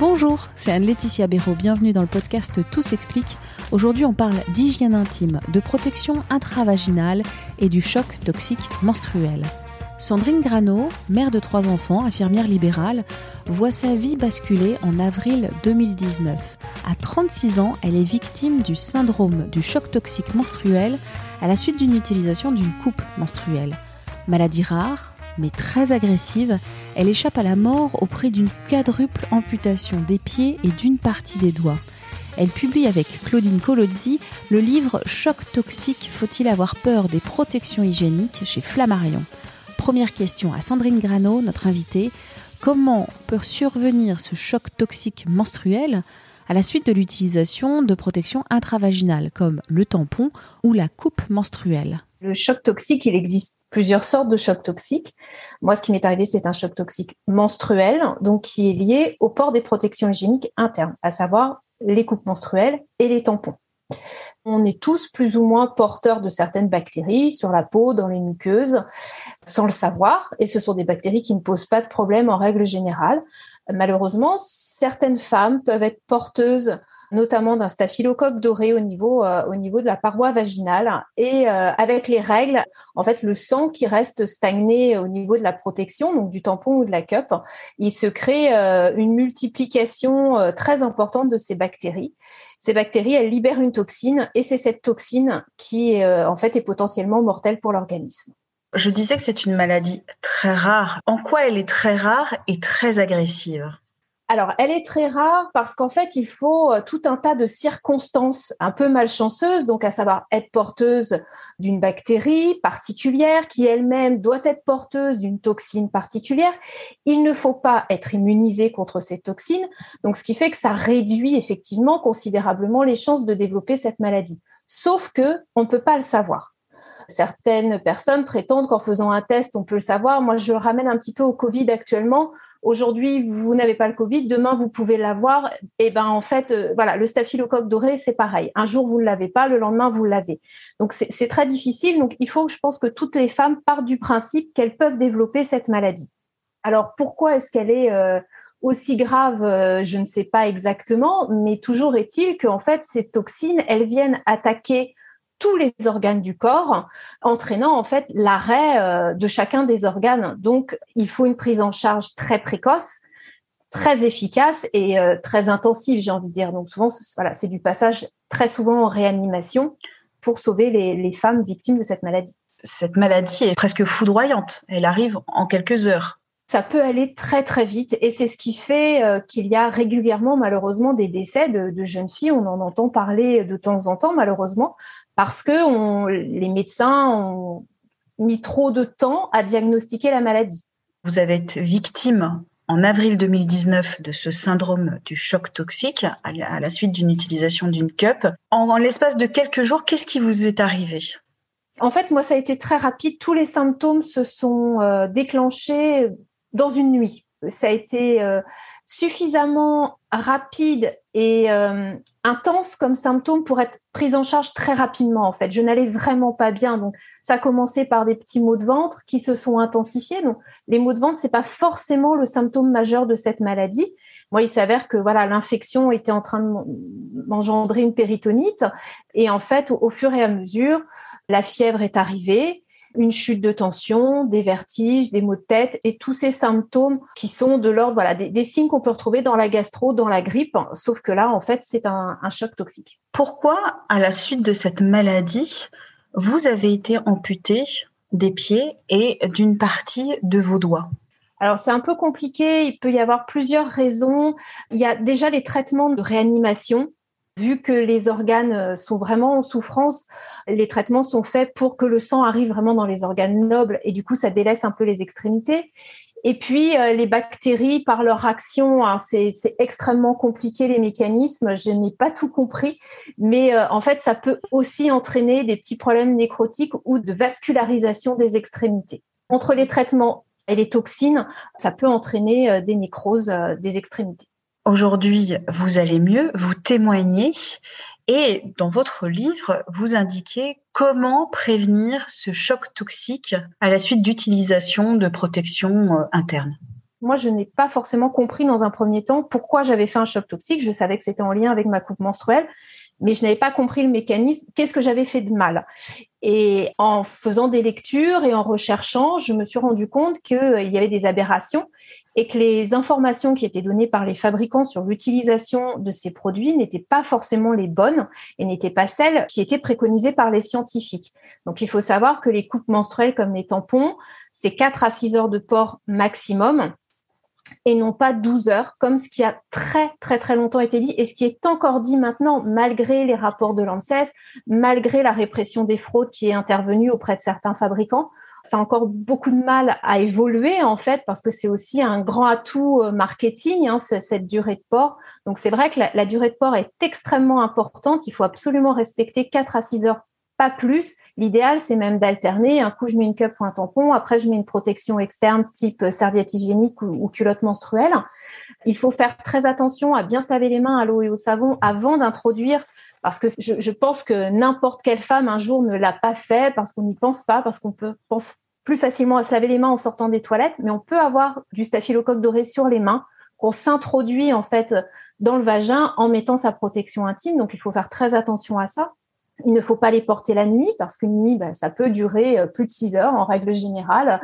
Bonjour, c'est Anne-Laetitia Béraud. Bienvenue dans le podcast Tout s'explique. Aujourd'hui, on parle d'hygiène intime, de protection intravaginale et du choc toxique menstruel. Sandrine Grano, mère de trois enfants, infirmière libérale, voit sa vie basculer en avril 2019. À 36 ans, elle est victime du syndrome du choc toxique menstruel à la suite d'une utilisation d'une coupe menstruelle. Maladie rare, mais très agressive, elle échappe à la mort au prix d'une quadruple amputation des pieds et d'une partie des doigts. Elle publie avec Claudine Colozzi le livre Choc toxique, faut-il avoir peur des protections hygiéniques chez Flammarion? Première question à Sandrine Grano, notre invitée. Comment peut survenir ce choc toxique menstruel à la suite de l'utilisation de protections intravaginales comme le tampon ou la coupe menstruelle? Le choc toxique, il existe plusieurs sortes de chocs toxiques. Moi, ce qui m'est arrivé, c'est un choc toxique menstruel, donc qui est lié au port des protections hygiéniques internes, à savoir les coupes menstruelles et les tampons. On est tous plus ou moins porteurs de certaines bactéries sur la peau, dans les muqueuses, sans le savoir. Et ce sont des bactéries qui ne posent pas de problème en règle générale. Malheureusement, certaines femmes peuvent être porteuses notamment d'un staphylocoque doré au niveau euh, au niveau de la paroi vaginale. Et euh, avec les règles en fait le sang qui reste stagné au niveau de la protection donc du tampon ou de la cup il se crée euh, une multiplication très importante de ces bactéries. Ces bactéries elles libèrent une toxine et c'est cette toxine qui en fait est potentiellement mortelle pour l'organisme. Je disais que c'est une maladie très rare. En quoi elle est très rare et très agressive? Alors, elle est très rare parce qu'en fait, il faut euh, tout un tas de circonstances un peu malchanceuses, donc à savoir être porteuse d'une bactérie particulière qui elle-même doit être porteuse d'une toxine particulière. Il ne faut pas être immunisé contre ces toxines, donc ce qui fait que ça réduit effectivement considérablement les chances de développer cette maladie. Sauf que on ne peut pas le savoir. Certaines personnes prétendent qu'en faisant un test, on peut le savoir. Moi, je ramène un petit peu au Covid actuellement Aujourd'hui, vous n'avez pas le Covid, demain vous pouvez l'avoir. Et eh ben en fait, euh, voilà, le staphylocoque doré, c'est pareil. Un jour vous ne l'avez pas, le lendemain vous l'avez. Donc c'est très difficile. Donc il faut, je pense, que toutes les femmes partent du principe qu'elles peuvent développer cette maladie. Alors pourquoi est-ce qu'elle est, euh, aussi grave euh, Je ne sais pas exactement, mais toujours est-il qu'en fait ces toxines, elles viennent attaquer tous les organes du corps, entraînant en fait l'arrêt euh, de chacun des organes. Donc, il faut une prise en charge très précoce, très efficace et euh, très intensive, j'ai envie de dire. Donc, souvent, voilà, c'est du passage très souvent en réanimation pour sauver les, les femmes victimes de cette maladie. Cette maladie est presque foudroyante. Elle arrive en quelques heures ça peut aller très très vite et c'est ce qui fait euh, qu'il y a régulièrement malheureusement des décès de, de, jeunes filles. On en entend parler de temps en temps malheureusement parce que on, les médecins ont mis trop de temps à diagnostiquer la maladie. Vous avez été victime en avril 2019 de ce syndrome du choc toxique à la suite d'une utilisation d'une cup. En, l'espace de quelques jours, qu'est-ce qui vous est arrivé? En fait, moi, ça a été très rapide. Tous les symptômes se sont euh, déclenchés dans une nuit. Ça a été euh, suffisamment rapide et euh, intense comme symptôme pour être prise en charge très rapidement en fait. Je n'allais vraiment pas bien donc ça a commencé par des petits maux de ventre qui se sont intensifiés. Donc les maux de ventre c'est pas forcément le symptôme majeur de cette maladie. Moi, il s'avère que voilà, l'infection était en train de m'engendrer une péritonite et en fait, au fur et à mesure, la fièvre est arrivée, une chute de tension, des vertiges, des maux de tête et tous ces symptômes qui sont de l'ordre voilà des, signes qu'on peut retrouver dans la gastro, dans la grippe, sauf que là en fait c'est un, un choc toxique. Pourquoi à la suite de cette maladie vous avez été amputé des pieds et d'une partie de vos doigts? Alors c'est un peu compliqué, il peut y avoir plusieurs raisons. Il y a déjà les traitements de réanimation Vu que les organes euh, sont vraiment en souffrance, les traitements sont faits pour que le sang arrive vraiment dans les organes nobles et du coup, ça délaisse un peu les extrémités. Et puis, euh, les bactéries, par leur action, hein, c'est extrêmement compliqué les mécanismes. Je n'ai pas tout compris, mais euh, en fait, ça peut aussi entraîner des petits problèmes nécrotiques ou de vascularisation des extrémités. Entre les traitements et les toxines, ça peut entraîner des nécroses des extrémités. Aujourd'hui, vous allez mieux, vous témoignez et dans votre livre, vous indiquez comment prévenir ce choc toxique à la suite d'utilisation de protection euh, interne. Moi, je n'ai pas forcément compris dans un premier temps pourquoi j'avais fait un choc toxique. Je savais que c'était en lien avec ma coupe menstruelle, mais je n'avais pas compris le mécanisme. Qu'est-ce que j'avais fait de mal? Et en faisant des lectures et en recherchant, je me suis rendu compte qu'il euh, y avait des aberrations et que les informations qui étaient données par les fabricants sur l'utilisation de ces produits n'étaient pas forcément les bonnes et n'étaient pas celles qui étaient préconisées par les scientifiques. Donc, il faut savoir que les coupes menstruelles comme les tampons, c'est 4 à 6 heures de port maximum et non pas 12 heures, comme ce qui a très très très longtemps été dit et ce qui est encore dit maintenant, malgré les rapports de l'ANSES, malgré la répression des fraudes qui est intervenue auprès de certains fabricants. Ça a encore beaucoup de mal à évoluer en fait parce que c'est aussi un grand atout euh, marketing hein, cette durée de port. Donc c'est vrai que la, la durée de port est extrêmement importante. Il faut absolument respecter 4 à 6 heures pas plus. L'idéal, c'est même d'alterner. Un coup, je mets une cup ou un tampon. Après, je mets une protection externe type serviette hygiénique ou, culotte menstruelle. Il faut faire très attention à bien se laver les mains à l'eau et au savon avant d'introduire, parce que je, pense que n'importe quelle femme un jour ne l'a pas fait, parce qu'on n'y pense pas, parce qu'on peut pense plus facilement à se laver les mains en sortant des toilettes, mais on peut avoir du staphylocoque doré sur les mains qu'on s'introduit en fait dans le vagin en mettant sa protection intime. Donc, il faut faire très attention à ça. Il ne faut pas les porter la nuit parce qu'une nuit, ben, ça peut durer euh, plus de six heures en règle générale.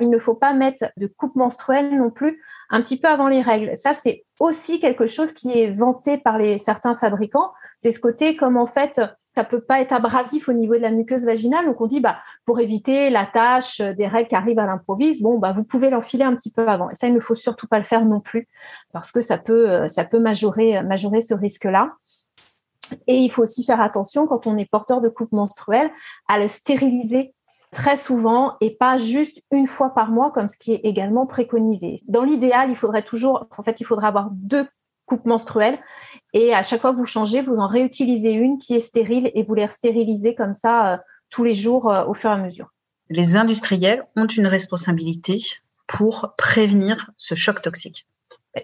Il ne faut pas mettre de coupe menstruelle non plus un petit peu avant les règles. Ça, c'est aussi quelque chose qui est vanté par les certains fabricants. C'est ce côté comme en fait, ça peut pas être abrasif au niveau de la muqueuse vaginale. Donc on dit, bah, pour éviter la tâche des règles qui arrivent à l'improviste, bon, bah, vous pouvez l'enfiler un petit peu avant. Et ça, il ne faut surtout pas le faire non plus parce que ça peut, euh, ça peut majorer, majorer ce risque-là. Et il faut aussi faire attention quand on est porteur de coupe menstruelle à le stériliser très souvent et pas juste une fois par mois comme ce qui est également préconisé. Dans l'idéal, il faudrait toujours, en fait, il faudrait avoir deux coupes menstruelles et à chaque fois que vous changez, vous en réutilisez une qui est stérile et vous les stérilisez comme ça euh, tous les jours euh, au fur et à mesure. Les industriels ont une responsabilité pour prévenir ce choc toxique.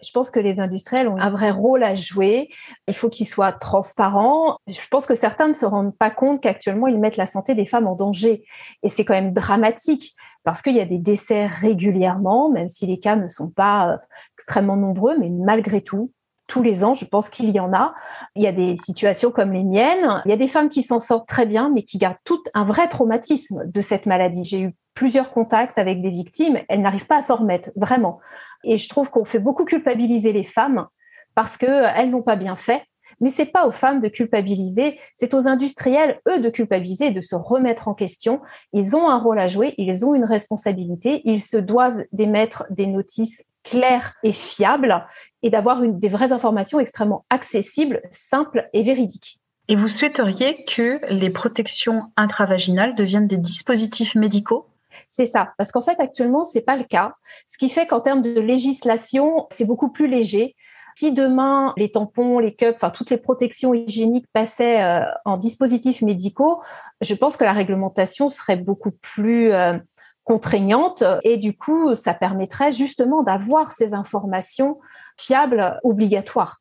Je pense que les industriels ont un vrai rôle à jouer. Il faut qu'ils soient transparents. Je pense que certains ne se rendent pas compte qu'actuellement, ils mettent la santé des femmes en danger. Et c'est quand même dramatique parce qu'il y a des décès régulièrement, même si les cas ne sont pas euh, extrêmement nombreux, mais malgré tout, tous les ans, je pense qu'il y en a. Il y a des situations comme les miennes. Il y a des femmes qui s'en sortent très bien, mais qui gardent tout un vrai traumatisme de cette maladie. J'ai eu plusieurs contacts avec des victimes. Elles n'arrivent pas à s'en remettre, vraiment. Et je trouve qu'on fait beaucoup culpabiliser les femmes parce qu'elles n'ont pas bien fait. Mais c'est pas aux femmes de culpabiliser, c'est aux industriels, eux, de culpabiliser, de se remettre en question. Ils ont un rôle à jouer, ils ont une responsabilité, ils se doivent d'émettre des notices claires et fiables et d'avoir des vraies informations extrêmement accessibles, simples et véridiques. Et vous souhaiteriez que les protections intravaginales deviennent des dispositifs médicaux? C'est ça, parce qu'en fait actuellement c'est pas le cas. Ce qui fait qu'en termes de législation, c'est beaucoup plus léger. Si demain les tampons, les cups, enfin toutes les protections hygiéniques passaient euh, en dispositifs médicaux, je pense que la réglementation serait beaucoup plus euh, contraignante et du coup ça permettrait justement d'avoir ces informations fiables obligatoires.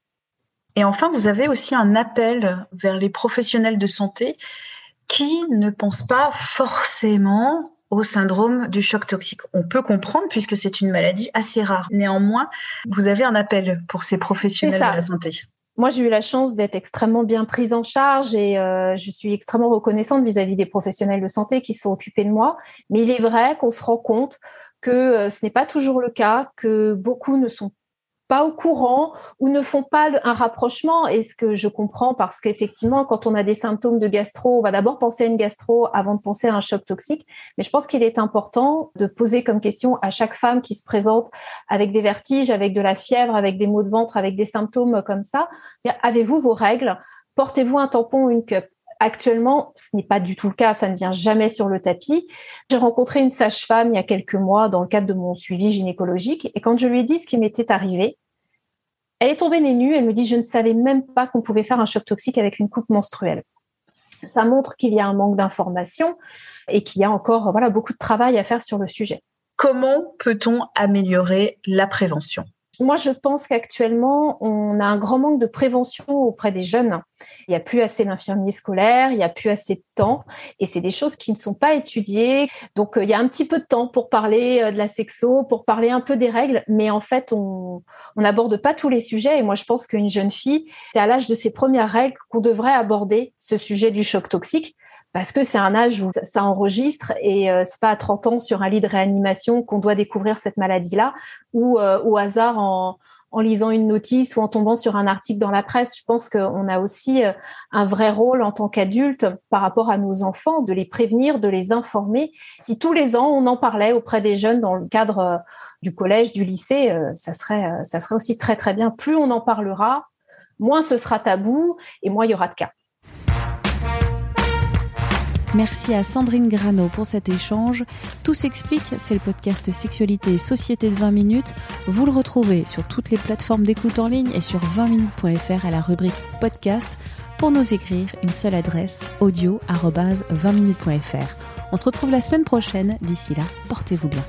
Et enfin, vous avez aussi un appel vers les professionnels de santé qui ne pensent pas forcément au syndrome du choc toxique. On peut comprendre puisque c'est une maladie assez rare. Néanmoins, vous avez un appel pour ces professionnels de la santé. Moi, j'ai eu la chance d'être extrêmement bien prise en charge et euh, je suis extrêmement reconnaissante vis-à-vis des professionnels de santé qui sont occupés de moi. Mais il est vrai qu'on se rend compte que euh, ce n'est pas toujours le cas, que beaucoup ne sont pas au courant ou ne font pas un rapprochement. Et ce que je comprends, parce qu'effectivement, quand on a des symptômes de gastro, on va d'abord penser à une gastro avant de penser à un choc toxique. Mais je pense qu'il est important de poser comme question à chaque femme qui se présente avec des vertiges, avec de la fièvre, avec des maux de ventre, avec des symptômes comme ça, avez-vous vos règles? Portez-vous un tampon ou une cup? Actuellement, ce n'est pas du tout le cas, ça ne vient jamais sur le tapis. J'ai rencontré une sage-femme il y a quelques mois dans le cadre de mon suivi gynécologique et quand je lui ai dit ce qui m'était arrivé, elle est tombée nez nu, elle me dit je ne savais même pas qu'on pouvait faire un choc toxique avec une coupe menstruelle. Ça montre qu'il y a un manque d'information et qu'il y a encore voilà beaucoup de travail à faire sur le sujet. Comment peut-on améliorer la prévention? Moi, je pense qu'actuellement, on a un grand manque de prévention auprès des jeunes. Il n'y a plus assez d'infirmiers scolaires, il n'y a plus assez de temps, et c'est des choses qui ne sont pas étudiées. Donc, euh, il y a un petit peu de temps pour parler euh, de la sexo, pour parler un peu des règles, mais en fait, on n'aborde pas tous les sujets. Et moi, je pense qu'une jeune fille, c'est à l'âge de ses premières règles qu'on devrait aborder ce sujet du choc toxique parce que c'est un âge où ça enregistre et euh, c'est pas à 30 ans sur un lit de réanimation qu'on doit découvrir cette maladie-là ou euh, au hasard en, en, lisant une notice ou en tombant sur un article dans la presse. Je pense qu'on a aussi euh, un vrai rôle en tant qu'adulte par rapport à nos enfants, de les prévenir, de les informer. Si tous les ans on en parlait auprès des jeunes dans le cadre du collège, du lycée, ça serait ça serait aussi très très bien. Plus on en parlera, moins ce sera tabou et moins il y aura de cas. Merci à Sandrine Grano pour cet échange. Tout s'explique, c'est le podcast Sexualité et Société de 20 minutes. Vous le retrouvez sur toutes les plateformes d'écoute en ligne et sur 20minutes.fr à la rubrique podcast. Pour nous écrire, une seule adresse audio 20minutes.fr. On se retrouve la semaine prochaine. D'ici là, portez-vous bien.